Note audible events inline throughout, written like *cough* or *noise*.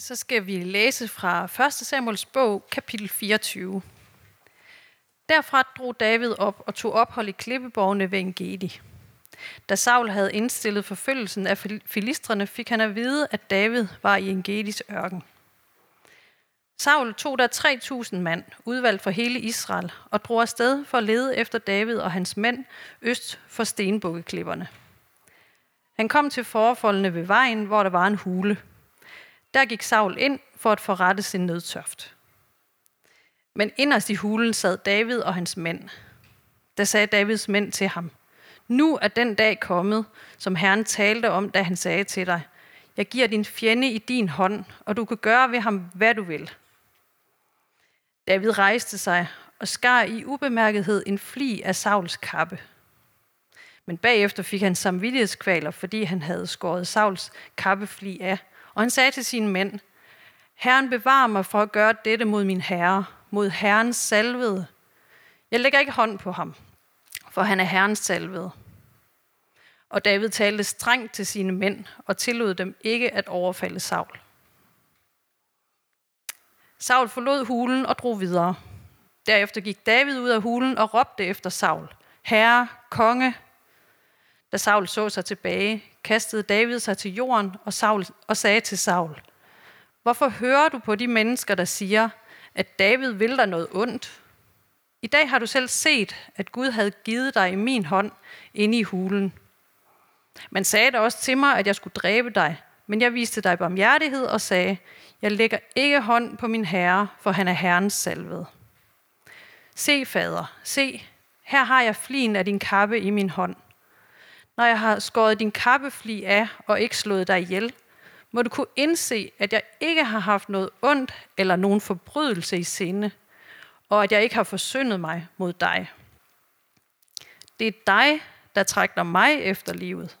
Så skal vi læse fra 1. Samuels bog, kapitel 24. Derfra drog David op og tog ophold i klippeborgene ved Engedi. Da Saul havde indstillet forfølgelsen af filistrene, fik han at vide, at David var i Engedis ørken. Saul tog der 3.000 mand, udvalgt for hele Israel, og drog afsted for at lede efter David og hans mænd øst for stenbukkeklipperne. Han kom til forfoldene ved vejen, hvor der var en hule – der gik Saul ind for at forrette sin nødtørft. Men inderst i hulen sad David og hans mænd. Da sagde Davids mænd til ham, Nu er den dag kommet, som Herren talte om, da han sagde til dig, Jeg giver din fjende i din hånd, og du kan gøre ved ham, hvad du vil. David rejste sig og skar i ubemærkethed en fli af Sauls kappe. Men bagefter fik han samvittighedskvaler, fordi han havde skåret Sauls kappefli af, og han sagde til sine mænd, Herren bevarer mig for at gøre dette mod min herre, mod herrens salvede. Jeg lægger ikke hånd på ham, for han er herrens salvede. Og David talte strengt til sine mænd og tillod dem ikke at overfalde Saul. Saul forlod hulen og drog videre. Derefter gik David ud af hulen og råbte efter Saul. Herre, konge. Da Saul så sig tilbage, kastede David sig til jorden og, Saul, og sagde til Saul, Hvorfor hører du på de mennesker, der siger, at David vil dig noget ondt? I dag har du selv set, at Gud havde givet dig i min hånd inde i hulen. Man sagde da også til mig, at jeg skulle dræbe dig, men jeg viste dig barmhjertighed og sagde, jeg lægger ikke hånd på min herre, for han er herrens salvede. Se, fader, se, her har jeg flin af din kappe i min hånd. Når jeg har skåret din kappefli af og ikke slået dig ihjel, må du kunne indse, at jeg ikke har haft noget ondt eller nogen forbrydelse i sinde, og at jeg ikke har forsyndet mig mod dig. Det er dig, der trækker mig efter livet.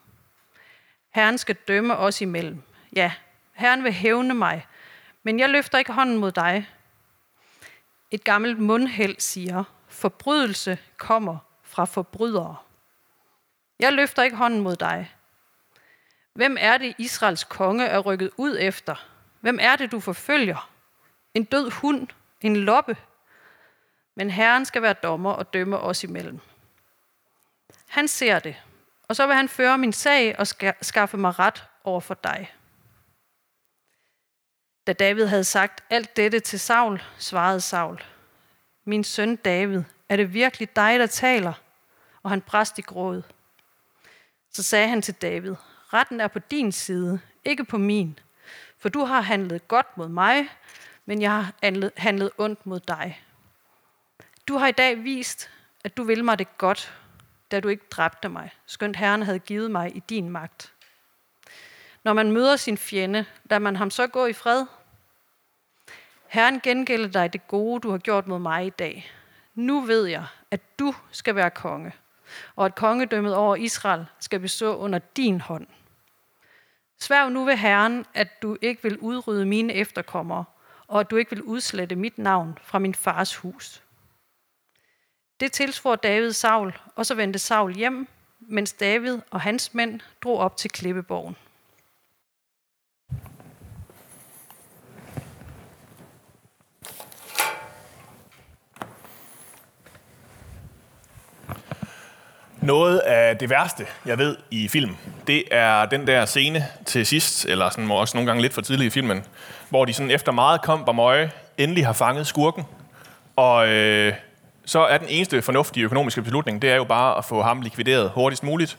Herren skal dømme os imellem. Ja, Herren vil hævne mig, men jeg løfter ikke hånden mod dig. Et gammelt mundhæld siger, forbrydelse kommer fra forbrydere. Jeg løfter ikke hånden mod dig. Hvem er det, Israels konge er rykket ud efter? Hvem er det, du forfølger? En død hund? En loppe? Men Herren skal være dommer og dømme os imellem. Han ser det, og så vil han føre min sag og skaffe mig ret over for dig. Da David havde sagt alt dette til Saul, svarede Saul, Min søn David, er det virkelig dig, der taler? Og han bræst i gråd. Så sagde han til David, retten er på din side, ikke på min. For du har handlet godt mod mig, men jeg har handlet ondt mod dig. Du har i dag vist, at du vil mig det godt, da du ikke dræbte mig, skønt Herren havde givet mig i din magt. Når man møder sin fjende, lader man ham så gå i fred. Herren gengælder dig det gode, du har gjort mod mig i dag. Nu ved jeg, at du skal være konge og at kongedømmet over Israel skal bestå under din hånd. Sværg nu ved Herren, at du ikke vil udrydde mine efterkommere, og at du ikke vil udslette mit navn fra min fars hus. Det tilsvor David Saul, og så vendte Saul hjem, mens David og hans mænd drog op til Klippeborgen. Noget af det værste, jeg ved i film, det er den der scene til sidst, eller sådan, også nogle gange lidt for tidligt i filmen, hvor de sådan efter meget kamp og møje endelig har fanget skurken. Og øh, så er den eneste fornuftige økonomiske beslutning, det er jo bare at få ham likvideret hurtigst muligt,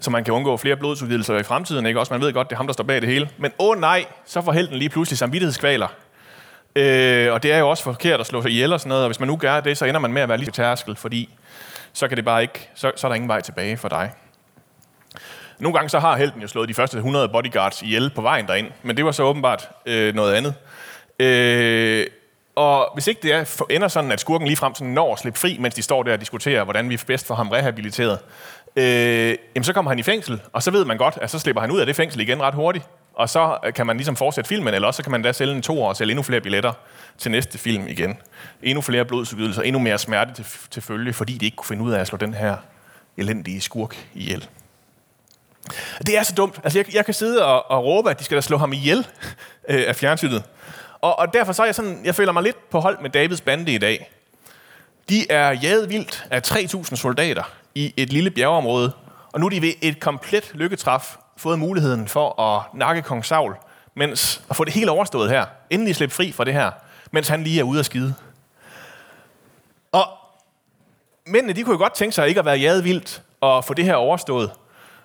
så man kan undgå flere blodsudvidelser i fremtiden. Ikke? Også man ved godt, det er ham, der står bag det hele. Men åh oh, nej, så får helten lige pludselig samvittighedskvaler. Øh, og det er jo også forkert at slå sig ihjel og sådan noget, og hvis man nu gør det, så ender man med at være lige tærskel, fordi så, kan det bare ikke, så, så er der ingen vej tilbage for dig. Nogle gange så har helten jo slået de første 100 bodyguards ihjel på vejen derind, men det var så åbenbart øh, noget andet. Øh, og hvis ikke det er, ender sådan, at skurken ligefrem sådan når at slippe fri, mens de står der og diskuterer, hvordan vi bedst får ham rehabiliteret, øh, jamen så kommer han i fængsel, og så ved man godt, at så slipper han ud af det fængsel igen ret hurtigt. Og så øh, kan man ligesom fortsætte filmen, eller også så kan man da sælge en to år og sælge endnu flere billetter til næste film igen. Endnu flere blodsudgydelser, endnu mere smerte til, til følge, fordi de ikke kunne finde ud af at slå den her elendige skurk ihjel. Det er så dumt. Altså, jeg, jeg kan sidde og, og råbe, at de skal da slå ham ihjel *laughs* øh, af fjernsynet. Og, og derfor så er jeg sådan, jeg føler mig lidt på hold med Davids bande i dag. De er jaget vildt af 3.000 soldater i et lille bjergeområde, og nu er de ved et komplet lykketræf fået muligheden for at nakke kong Saul, mens og få det hele overstået her, endelig slippe fri fra det her, mens han lige er ude at skide. Og mændene, de kunne jo godt tænke sig ikke at være jaget vildt og få det her overstået.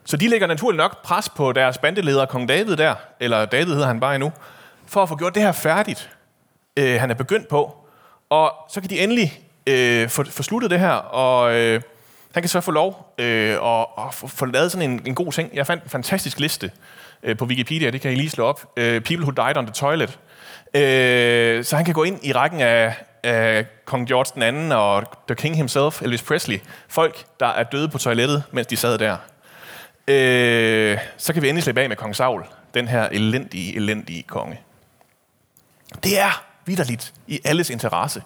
Så de lægger naturligt nok pres på deres bandeleder, kong David der, eller David hedder han bare endnu, for at få gjort det her færdigt, øh, han er begyndt på. Og så kan de endelig øh, få, få sluttet det her, og øh, han kan så få lov øh, og, og få, lavet sådan en, en god ting. Jeg fandt en fantastisk liste øh, på Wikipedia, det kan I lige slå op. Øh, People Who Died on the Toilet. Øh, så han kan gå ind i rækken af, af kong George den anden og The King himself, Elvis Presley. Folk, der er døde på toilettet, mens de sad der. Øh, så kan vi endelig slippe af med kong Saul, den her elendige, elendige konge. Det er vidderligt i alles interesse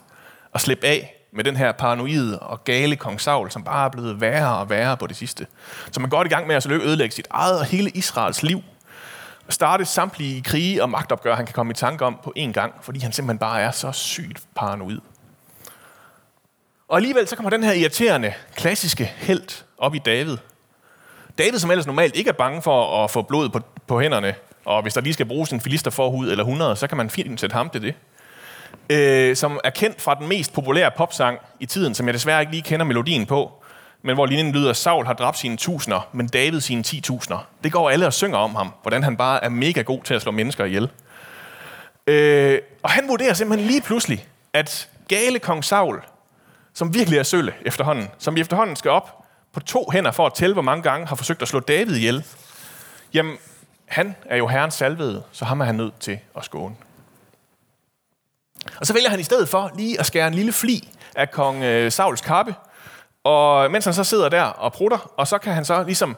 at slippe af med den her paranoide og gale kong Saul, som bare er blevet værre og værre på det sidste. Så man går i gang med at altså ødelægge sit eget og hele Israels liv. Og starte samtlige krige og magtopgør, han kan komme i tanke om på én gang, fordi han simpelthen bare er så sygt paranoid. Og alligevel så kommer den her irriterende, klassiske held op i David. David, som ellers normalt ikke er bange for at få blod på, på hænderne, og hvis der lige skal bruges en filisterforhud eller 100, så kan man fint sætte ham til det øh, som er kendt fra den mest populære popsang i tiden, som jeg desværre ikke lige kender melodien på, men hvor linjen lyder, Saul har dræbt sine tusinder, men David sine ti tusinder. Det går alle og synger om ham, hvordan han bare er mega god til at slå mennesker ihjel. Øh, og han vurderer simpelthen lige pludselig, at gale kong Saul, som virkelig er sølle efterhånden, som vi efterhånden skal op på to hænder for at tælle, hvor mange gange har forsøgt at slå David ihjel, jamen, han er jo herrens salvede, så ham er han nødt til at skåne. Og så vælger han i stedet for lige at skære en lille fli af kong øh, Sauls kappe, og mens han så sidder der og prutter, og så kan han så ligesom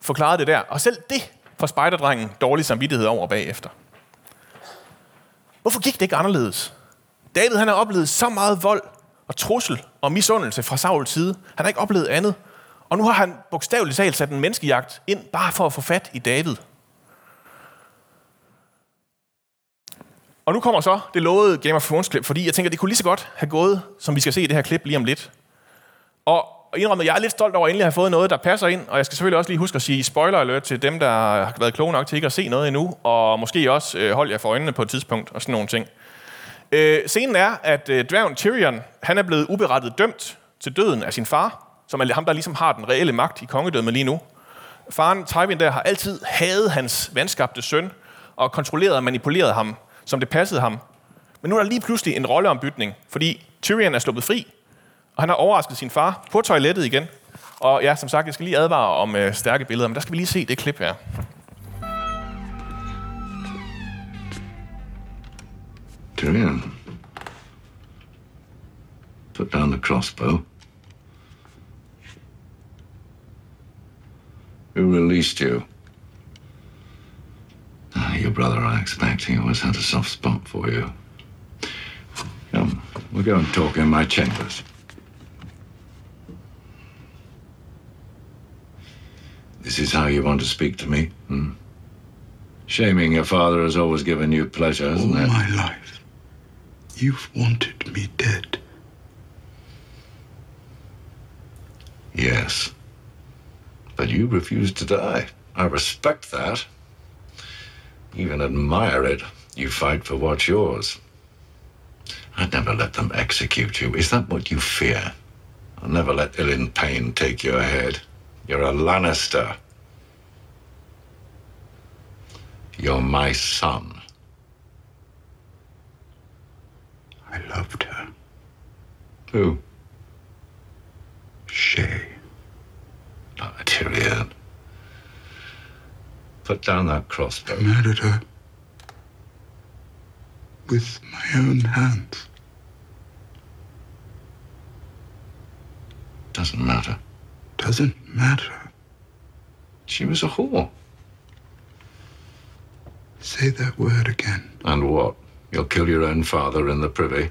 forklare det der. Og selv det får spejderdrengen dårlig samvittighed over bagefter. Hvorfor gik det ikke anderledes? David han har oplevet så meget vold og trussel og misundelse fra Sauls side. Han har ikke oplevet andet. Og nu har han bogstaveligt talt sat en menneskejagt ind, bare for at få fat i David. Og nu kommer så det lovede Game of Thrones-klip, fordi jeg tænker, det kunne lige så godt have gået, som vi skal se i det her klip lige om lidt. Og indrømmet, jeg er lidt stolt over at endelig have fået noget, der passer ind, og jeg skal selvfølgelig også lige huske at sige spoiler alert til dem, der har været kloge nok til ikke at se noget endnu, og måske også øh, holde jer for øjnene på et tidspunkt, og sådan nogle ting. Øh, scenen er, at øh, dværgen Tyrion, han er blevet uberettet dømt til døden af sin far, som er ham, der ligesom har den reelle magt i kongedømmet lige nu. Faren Tywin der har altid hadet hans vanskabte søn, og kontrolleret og manipuleret ham som det passede ham. Men nu er der lige pludselig en rolleombytning, fordi Tyrion er sluppet fri, og han har overrasket sin far på toilettet igen. Og ja, som sagt, jeg skal lige advare om øh, stærke billeder, men der skal vi lige se det klip her. Tyrion, put down the crossbow. Who released you? Brother, I expect, he always had a soft spot for you. Come, we'll go and talk in my chambers. This is how you want to speak to me? Hmm? Shaming your father has always given you pleasure, hasn't All it? my life, you've wanted me dead. Yes. But you refused to die. I respect that. Even admire it. You fight for what's yours. I'd never let them execute you. Is that what you fear? I'll never let Ilyn Payne take your head. You're a Lannister. You're my son. I loved her. Who? Put down that crossbow. I murdered her. With my own hands. Doesn't matter. Doesn't matter. She was a whore. Say that word again. And what? You'll kill your own father in the privy?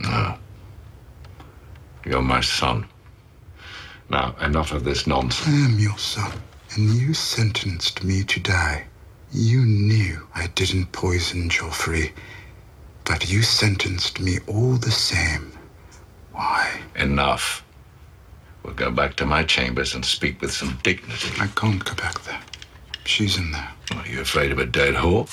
No. You're my son. Now, enough of this nonsense. I am your son, and you sentenced me to die. You knew I didn't poison Joffrey, but you sentenced me all the same. Why? Enough. We'll go back to my chambers and speak with some dignity. I can't go back there. She's in there. Are you afraid of a dead horse?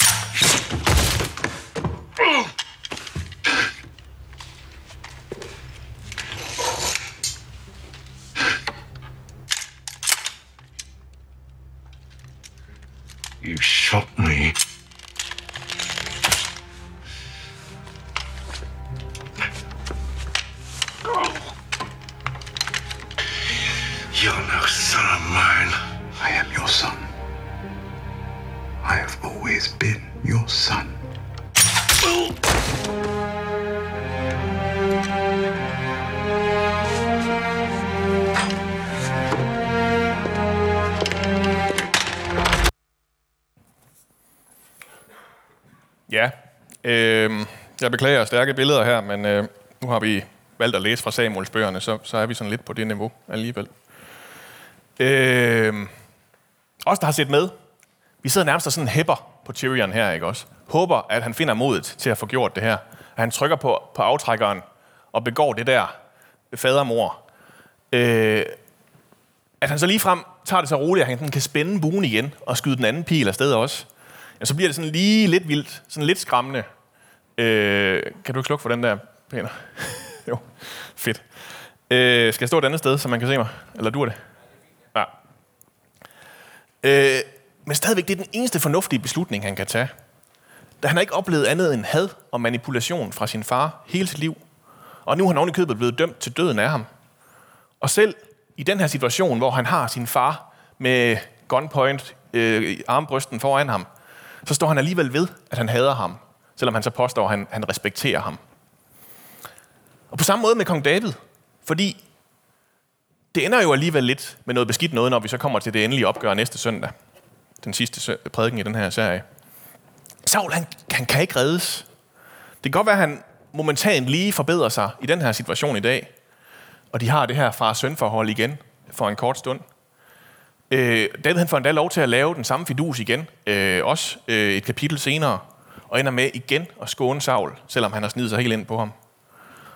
Øh, jeg beklager stærke billeder her, men øh, nu har vi valgt at læse fra Samuels bøgerne, så, så er vi sådan lidt på det niveau alligevel. Øh, os, der har set med, vi sidder nærmest og sådan hæpper på Tyrion her, ikke også? Håber, at han finder modet til at få gjort det her. At han trykker på, på aftrækkeren og begår det der fadermor. Øh, at han så lige frem tager det så roligt, at han kan spænde buen igen og skyde den anden pil afsted også. Ja, så bliver det sådan lige lidt vildt, sådan lidt skræmmende. Øh, kan du ikke slukke for den der, Peter? *laughs* jo, fedt. Øh, skal jeg stå et andet sted, så man kan se mig? Eller du er det? Ja. Øh, men stadigvæk, det er den eneste fornuftige beslutning, han kan tage. Da han har ikke oplevet andet end had og manipulation fra sin far hele sit liv. Og nu er han oven i købet blevet dømt til døden af ham. Og selv i den her situation, hvor han har sin far med gunpoint øh, i armbrysten foran ham, så står han alligevel ved, at han hader ham, selvom han så påstår, at han, han respekterer ham. Og på samme måde med kong David, fordi det ender jo alligevel lidt med noget beskidt noget, når vi så kommer til det endelige opgør næste søndag. Den sidste prædiken i den her serie. Saul, han, han kan ikke reddes. Det kan godt være, at han momentant lige forbedrer sig i den her situation i dag. Og de har det her far-søn-forhold igen for en kort stund. Øh, David han får endda lov til at lave den samme fidus igen, øh, også øh, et kapitel senere, og ender med igen at skåne Saul, selvom han har snidet sig helt ind på ham.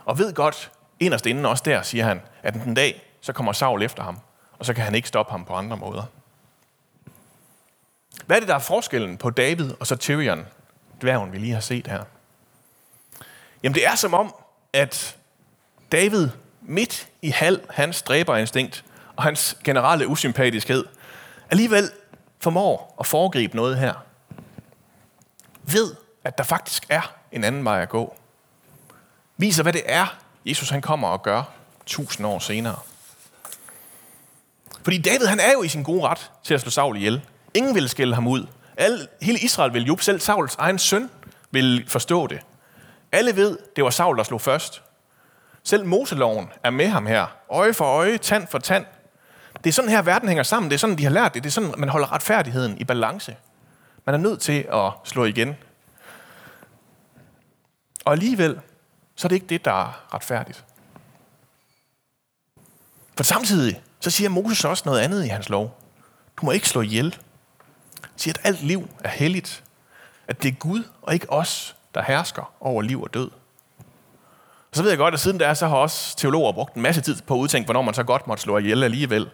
Og ved godt, inderst inden også der, siger han, at den dag, så kommer Saul efter ham, og så kan han ikke stoppe ham på andre måder. Hvad er det, der er forskellen på David og så Tyrion, dværgen, vi lige har set her? Jamen det er som om, at David midt i halv hans dræberinstinkt og hans generelle usympatiskhed alligevel formår at foregribe noget her. Ved, at der faktisk er en anden vej at gå. Viser, hvad det er, Jesus han kommer og gør tusind år senere. Fordi David han er jo i sin gode ret til at slå Saul ihjel. Ingen vil skælde ham ud. Alle, hele Israel vil jo, Selv Sauls egen søn vil forstå det. Alle ved, det var Saul, der slog først. Selv Moseloven er med ham her. Øje for øje, tand for tand. Det er sådan her, verden hænger sammen. Det er sådan, de har lært det. Det er sådan, man holder retfærdigheden i balance. Man er nødt til at slå igen. Og alligevel, så er det ikke det, der er retfærdigt. For samtidig, så siger Moses også noget andet i hans lov. Du må ikke slå ihjel. Han siger, at alt liv er helligt. At det er Gud og ikke os, der hersker over liv og død. Og så ved jeg godt, at siden der så har også teologer brugt en masse tid på at udtænke, hvornår man så godt måtte slå ihjel alligevel.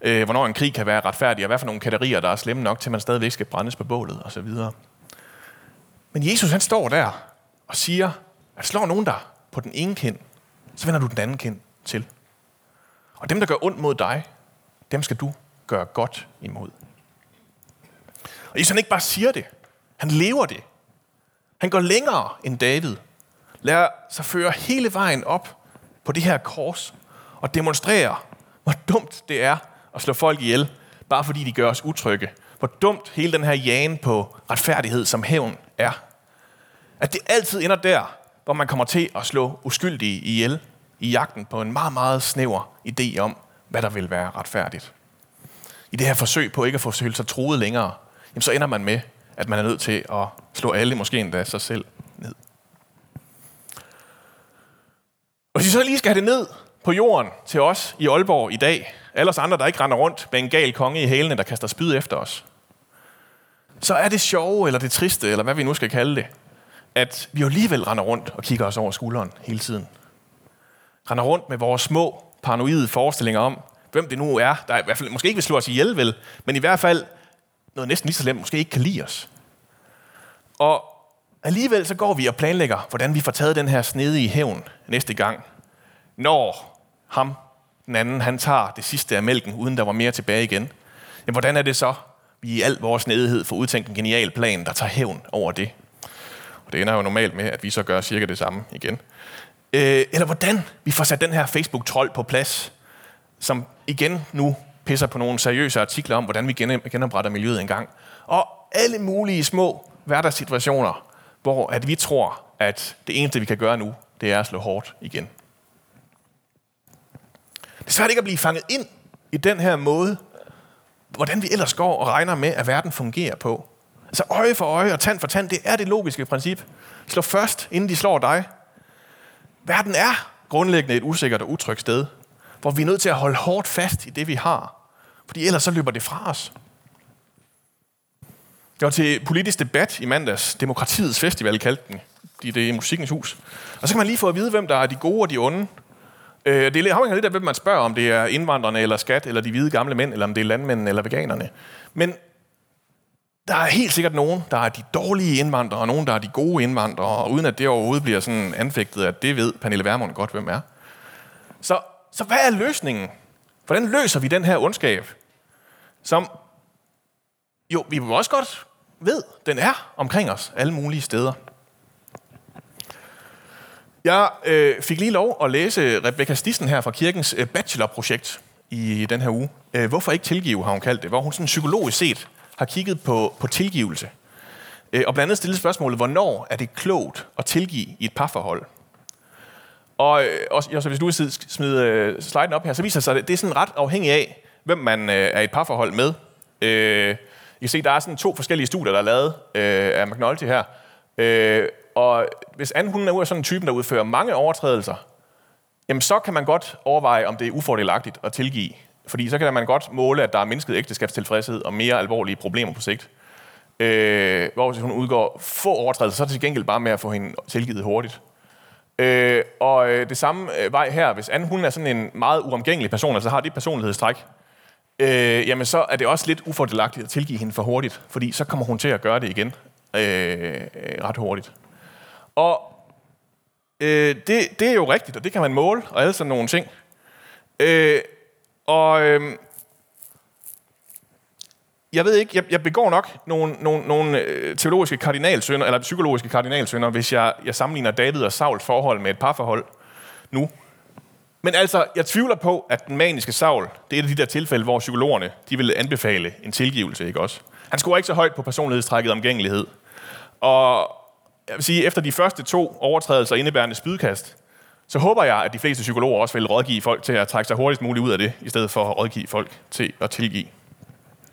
Øh, hvornår en krig kan være retfærdig, og hvad for nogle kategorier, der er slemme nok, til man stadigvæk skal brændes på bålet osv. Men Jesus han står der og siger, at slår nogen der på den ene kind, så vender du den anden kind til. Og dem, der gør ondt mod dig, dem skal du gøre godt imod. Og Jesus han ikke bare siger det, han lever det. Han går længere end David. Lader sig føre hele vejen op på det her kors og demonstrere, hvor dumt det er at slå folk ihjel, bare fordi de gør os utrygge. Hvor dumt hele den her jagen på retfærdighed som hævn er. At det altid ender der, hvor man kommer til at slå uskyldige ihjel i jagten på en meget, meget snæver idé om, hvad der vil være retfærdigt. I det her forsøg på ikke at få sig troet længere, jamen så ender man med, at man er nødt til at slå alle, måske endda sig selv, ned. Og hvis vi så lige skal have det ned på på jorden til os i Aalborg i dag, alle os andre, der ikke render rundt med en gal konge i hælene, der kaster spyd efter os, så er det sjove, eller det triste, eller hvad vi nu skal kalde det, at vi jo alligevel render rundt og kigger os over skulderen hele tiden. Render rundt med vores små paranoide forestillinger om, hvem det nu er, der i hvert fald måske ikke vil slå os ihjel, vel, men i hvert fald noget næsten lige så slemt, måske ikke kan lide os. Og alligevel så går vi og planlægger, hvordan vi får taget den her snedige hævn næste gang, når ham, den anden, han tager det sidste af mælken, uden der var mere tilbage igen. Jamen, hvordan er det så, vi i al vores snedighed får udtænkt en genial plan, der tager hævn over det? Og det ender jo normalt med, at vi så gør cirka det samme igen. Øh, eller hvordan vi får sat den her Facebook-trold på plads, som igen nu pisser på nogle seriøse artikler om, hvordan vi genopretter miljøet engang. Og alle mulige små hverdagssituationer, hvor at vi tror, at det eneste, vi kan gøre nu, det er at slå hårdt igen. Det er svært ikke at blive fanget ind i den her måde, hvordan vi ellers går og regner med, at verden fungerer på. Altså øje for øje og tand for tand, det er det logiske princip. Slå først, inden de slår dig. Verden er grundlæggende et usikkert og utrygt sted, hvor vi er nødt til at holde hårdt fast i det, vi har. Fordi ellers så løber det fra os. Jeg var til politisk debat i mandags. Demokratiets Festival kaldte den. Det er i Musikkens Hus. Og så kan man lige få at vide, hvem der er de gode og de onde. Øh, det afhænger lidt af, hvem man spørger, om det er indvandrerne eller skat, eller de hvide gamle mænd, eller om det er landmændene eller veganerne. Men der er helt sikkert nogen, der er de dårlige indvandrere, og nogen, der er de gode indvandrere, og uden at det overhovedet bliver sådan anfægtet, at det ved Pernille Vermund godt, hvem er. Så, så hvad er løsningen? Hvordan løser vi den her ondskab, som jo, vi også godt ved, den er omkring os alle mulige steder. Jeg øh, fik lige lov at læse Rebecca Stissen her fra kirkens øh, bachelorprojekt i den her uge. Øh, Hvorfor ikke tilgive, har hun kaldt det, hvor hun sådan psykologisk set har kigget på, på tilgivelse. Øh, og blandt andet stillet spørgsmålet, hvornår er det klogt at tilgive i et parforhold? Og, øh, og så hvis du vil smide øh, sliden op her, så viser det sig, at det er sådan ret afhængigt af, hvem man øh, er i et parforhold med. Øh, I kan se, der er sådan to forskellige studier, der er lavet øh, af McNulty her. Øh, og hvis anden hun er sådan en type, der udfører mange overtrædelser, jamen så kan man godt overveje, om det er ufordelagtigt at tilgive. Fordi så kan man godt måle, at der er mindsket ægteskabstilfredshed og mere alvorlige problemer på sigt. Øh, hvor hvis hun udgår få overtrædelser, så er det til gengæld bare med at få hende tilgivet hurtigt. Øh, og øh, det samme øh, vej her, hvis Anne hun er sådan en meget uomgængelig person, altså har det personlighedstræk, øh, jamen så er det også lidt ufordelagtigt at tilgive hende for hurtigt, fordi så kommer hun til at gøre det igen øh, øh ret hurtigt. Og øh, det, det er jo rigtigt, og det kan man måle, og alle sådan nogle ting. Øh, og øhm, jeg ved ikke, jeg, jeg begår nok nogle, nogle, nogle øh, teologiske kardinalsønder, eller psykologiske kardinalsønder, hvis jeg, jeg sammenligner David og Sauls forhold med et parforhold nu. Men altså, jeg tvivler på, at den maniske Saul, det er et af de der tilfælde, hvor psykologerne de vil anbefale en tilgivelse, ikke også? Han scorer ikke så højt på personlighedstrækket omgængelighed. Og jeg vil sige, efter de første to overtrædelser indebærende spydkast, så håber jeg, at de fleste psykologer også vil rådgive folk til at trække sig hurtigst muligt ud af det, i stedet for at rådgive folk til at tilgive.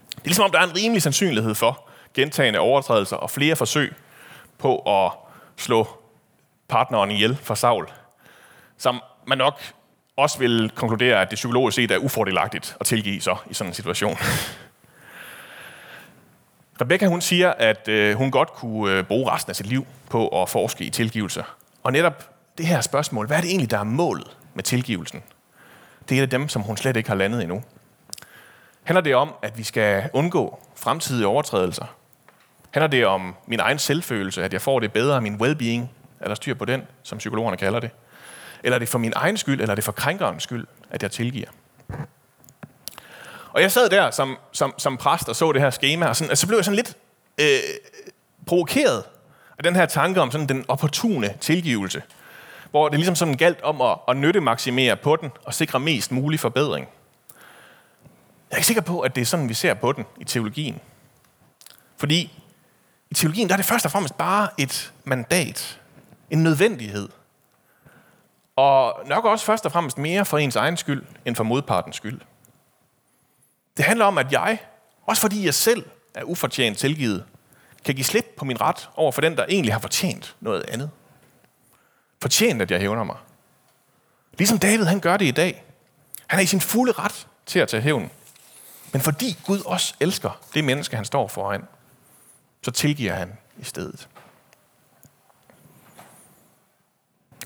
Det er ligesom om, der er en rimelig sandsynlighed for gentagende overtrædelser og flere forsøg på at slå partneren ihjel for Saul, som man nok også vil konkludere, at det psykologisk set er ufordelagtigt at tilgive så i sådan en situation. Rebecca hun siger, at øh, hun godt kunne øh, bruge resten af sit liv på at forske i tilgivelse. Og netop det her spørgsmål, hvad er det egentlig, der er målet med tilgivelsen? Det er et af dem, som hun slet ikke har landet endnu. Handler det om, at vi skal undgå fremtidige overtrædelser? Handler det om min egen selvfølelse, at jeg får det bedre, min well-being, er der styr på den, som psykologerne kalder det? Eller er det for min egen skyld, eller er det for krænkerens skyld, at jeg tilgiver? Og jeg sad der som, som, som præst og så det her schema, og, sådan, og så blev jeg sådan lidt øh, provokeret af den her tanke om sådan den opportune tilgivelse, hvor det ligesom sådan galt om at, at nytte maksimere på den og sikre mest mulig forbedring. Jeg er ikke sikker på, at det er sådan, vi ser på den i teologien. Fordi i teologien der er det først og fremmest bare et mandat, en nødvendighed. Og nok også først og fremmest mere for ens egen skyld, end for modpartens skyld. Det handler om, at jeg, også fordi jeg selv er ufortjent tilgivet, kan give slip på min ret over for den, der egentlig har fortjent noget andet. Fortjent, at jeg hævner mig. Ligesom David, han gør det i dag. Han er i sin fulde ret til at tage hævn. Men fordi Gud også elsker det menneske, han står foran, så tilgiver han i stedet.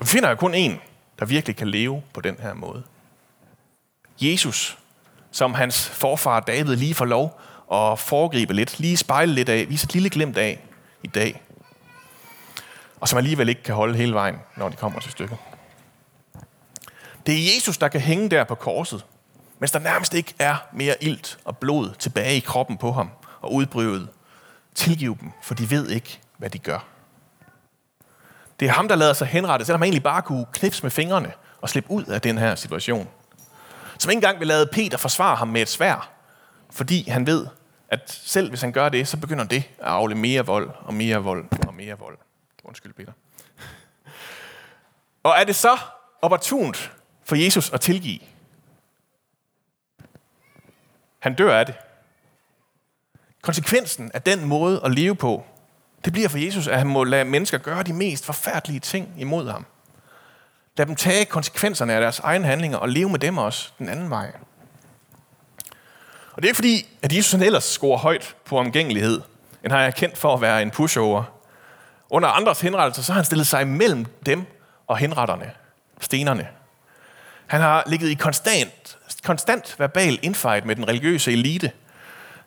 Vi finder jo kun en, der virkelig kan leve på den her måde. Jesus, som hans forfar David lige får lov at foregribe lidt, lige spejle lidt af, vise et lille glimt af i dag. Og som alligevel ikke kan holde hele vejen, når de kommer til stykket. Det er Jesus, der kan hænge der på korset, mens der nærmest ikke er mere ilt og blod tilbage i kroppen på ham og udbrydet. Tilgiv dem, for de ved ikke, hvad de gør. Det er ham, der lader sig henrette, selvom han egentlig bare kunne knipse med fingrene og slippe ud af den her situation. Som ikke engang vil lade Peter forsvare ham med et svær, fordi han ved, at selv hvis han gør det, så begynder det at afle mere vold og mere vold og mere vold. Undskyld, Peter. Og er det så opportunt for Jesus at tilgive? Han dør af det. Konsekvensen af den måde at leve på, det bliver for Jesus, at han må lade mennesker gøre de mest forfærdelige ting imod ham. Lad dem tage konsekvenserne af deres egne handlinger og leve med dem også den anden vej. Og det er ikke fordi, at Jesus han ellers scorer højt på omgængelighed, end har jeg kendt for at være en pushover. Under andres henrettelser, så har han stillet sig mellem dem og henretterne, stenerne. Han har ligget i konstant, konstant verbal infight med den religiøse elite,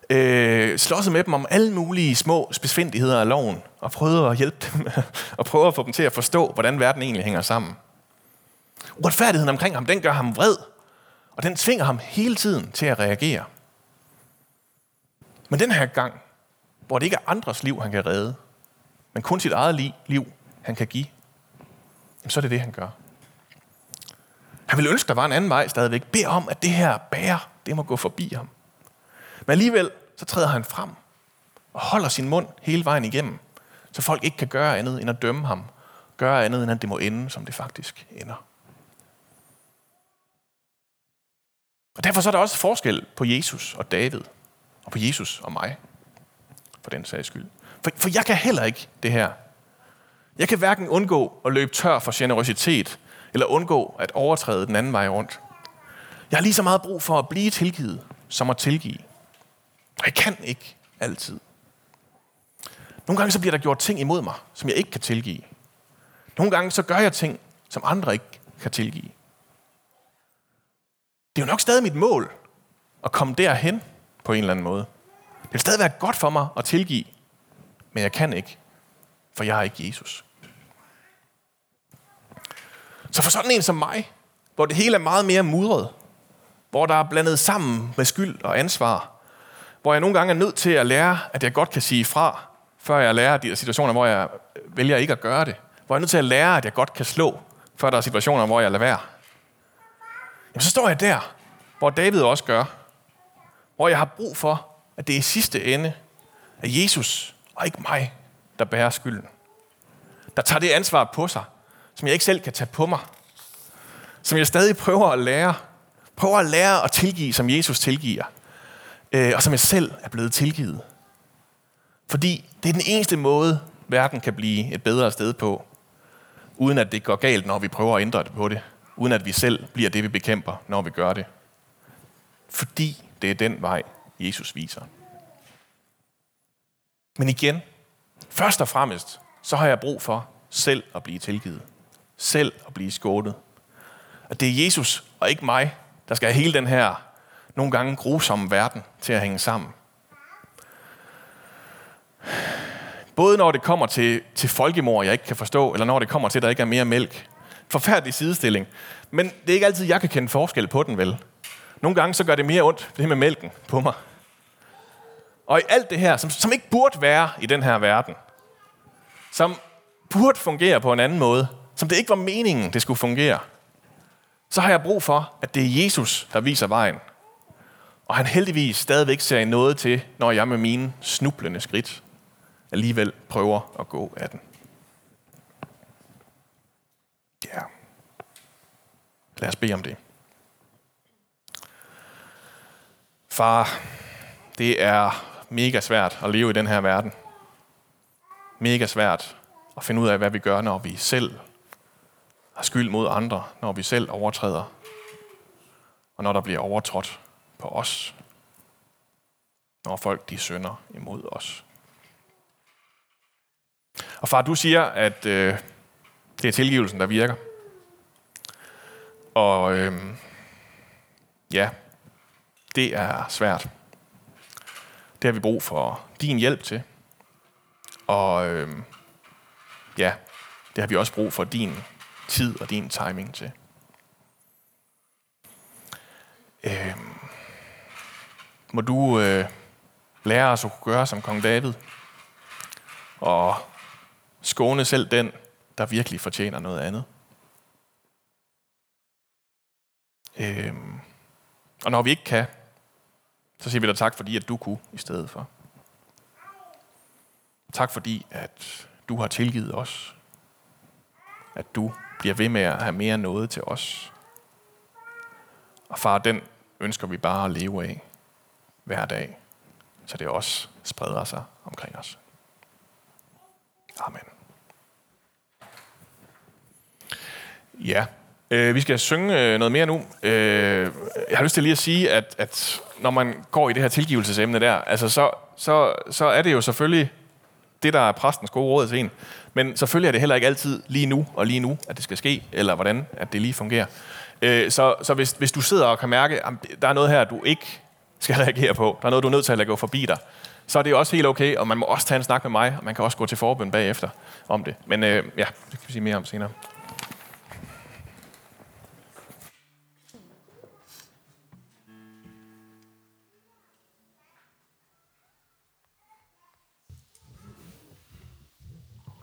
øh, slåsset med dem om alle mulige små besvindeligheder af loven, og prøvet at hjælpe dem, *laughs* og prøvet at få dem til at forstå, hvordan verden egentlig hænger sammen. Uretfærdigheden omkring ham, den gør ham vred, og den tvinger ham hele tiden til at reagere. Men den her gang, hvor det ikke er andres liv, han kan redde, men kun sit eget liv, han kan give, så er det det, han gør. Han vil ønske, der var en anden vej stadigvæk. Bed om, at det her bær, det må gå forbi ham. Men alligevel, så træder han frem og holder sin mund hele vejen igennem, så folk ikke kan gøre andet end at dømme ham. Gøre andet end at det må ende, som det faktisk ender. Og derfor så er der også forskel på Jesus og David, og på Jesus og mig, for den sags skyld. For, for jeg kan heller ikke det her. Jeg kan hverken undgå at løbe tør for generøsitet, eller undgå at overtræde den anden vej rundt. Jeg har lige så meget brug for at blive tilgivet, som at tilgive. Og jeg kan ikke altid. Nogle gange så bliver der gjort ting imod mig, som jeg ikke kan tilgive. Nogle gange så gør jeg ting, som andre ikke kan tilgive. Det er jo nok stadig mit mål at komme derhen på en eller anden måde. Det vil stadig være godt for mig at tilgive, men jeg kan ikke, for jeg er ikke Jesus. Så for sådan en som mig, hvor det hele er meget mere mudret, hvor der er blandet sammen med skyld og ansvar, hvor jeg nogle gange er nødt til at lære, at jeg godt kan sige fra, før jeg lærer de situationer, hvor jeg vælger ikke at gøre det. Hvor jeg er nødt til at lære, at jeg godt kan slå, før der er situationer, hvor jeg lader være. Jamen, så står jeg der, hvor David også gør, hvor jeg har brug for, at det er i sidste ende er Jesus og ikke mig, der bærer skylden. Der tager det ansvar på sig, som jeg ikke selv kan tage på mig. Som jeg stadig prøver at lære. Prøver at lære at tilgive, som Jesus tilgiver. Øh, og som jeg selv er blevet tilgivet. Fordi det er den eneste måde, verden kan blive et bedre sted på, uden at det går galt, når vi prøver at ændre det på det. Uden at vi selv bliver det, vi bekæmper, når vi gør det. Fordi det er den vej, Jesus viser. Men igen, først og fremmest, så har jeg brug for selv at blive tilgivet. Selv at blive skånet. At det er Jesus og ikke mig, der skal have hele den her nogle gange grusomme verden til at hænge sammen. Både når det kommer til, til folkemord, jeg ikke kan forstå, eller når det kommer til, at der ikke er mere mælk. Forfærdelig sidestilling. Men det er ikke altid, jeg kan kende forskel på den, vel? Nogle gange så gør det mere ondt, det med mælken på mig. Og i alt det her, som, som ikke burde være i den her verden, som burde fungere på en anden måde, som det ikke var meningen, det skulle fungere, så har jeg brug for, at det er Jesus, der viser vejen. Og han heldigvis stadigvæk ser noget til, når jeg med mine snublende skridt alligevel prøver at gå af den. Ja. Lad os bede om det. Far, det er mega svært at leve i den her verden. Mega svært at finde ud af, hvad vi gør, når vi selv har skyld mod andre, når vi selv overtræder, og når der bliver overtrådt på os, når folk de synder imod os. Og far, du siger, at øh, det er tilgivelsen, der virker. Og øh, ja, det er svært. Det har vi brug for din hjælp til. Og øh, ja, det har vi også brug for din tid og din timing til. Øh, må du øh, lære os at kunne gøre som kong David, og skåne selv den, der virkelig fortjener noget andet. Øh, og når vi ikke kan, så siger vi dig tak, fordi at du kunne i stedet for. Tak fordi, at du har tilgivet os. At du bliver ved med at have mere noget til os. Og far, den ønsker vi bare at leve af hver dag, så det også spreder sig omkring os. Amen. Ja, øh, vi skal synge øh, noget mere nu. Øh, jeg har lyst til lige at sige, at, at når man går i det her tilgivelsesemne der, altså så, så, så er det jo selvfølgelig det, der er præstens gode råd til en. Men selvfølgelig er det heller ikke altid lige nu og lige nu, at det skal ske, eller hvordan at det lige fungerer. Øh, så så hvis, hvis du sidder og kan mærke, at der er noget her, du ikke skal *laughs* reagere på, der er noget, du er nødt til at lade gå forbi dig, så er det også helt okay, og man må også tage en snak med mig, og man kan også gå til forbøn bagefter om det. Men øh, ja, det kan vi sige mere om senere.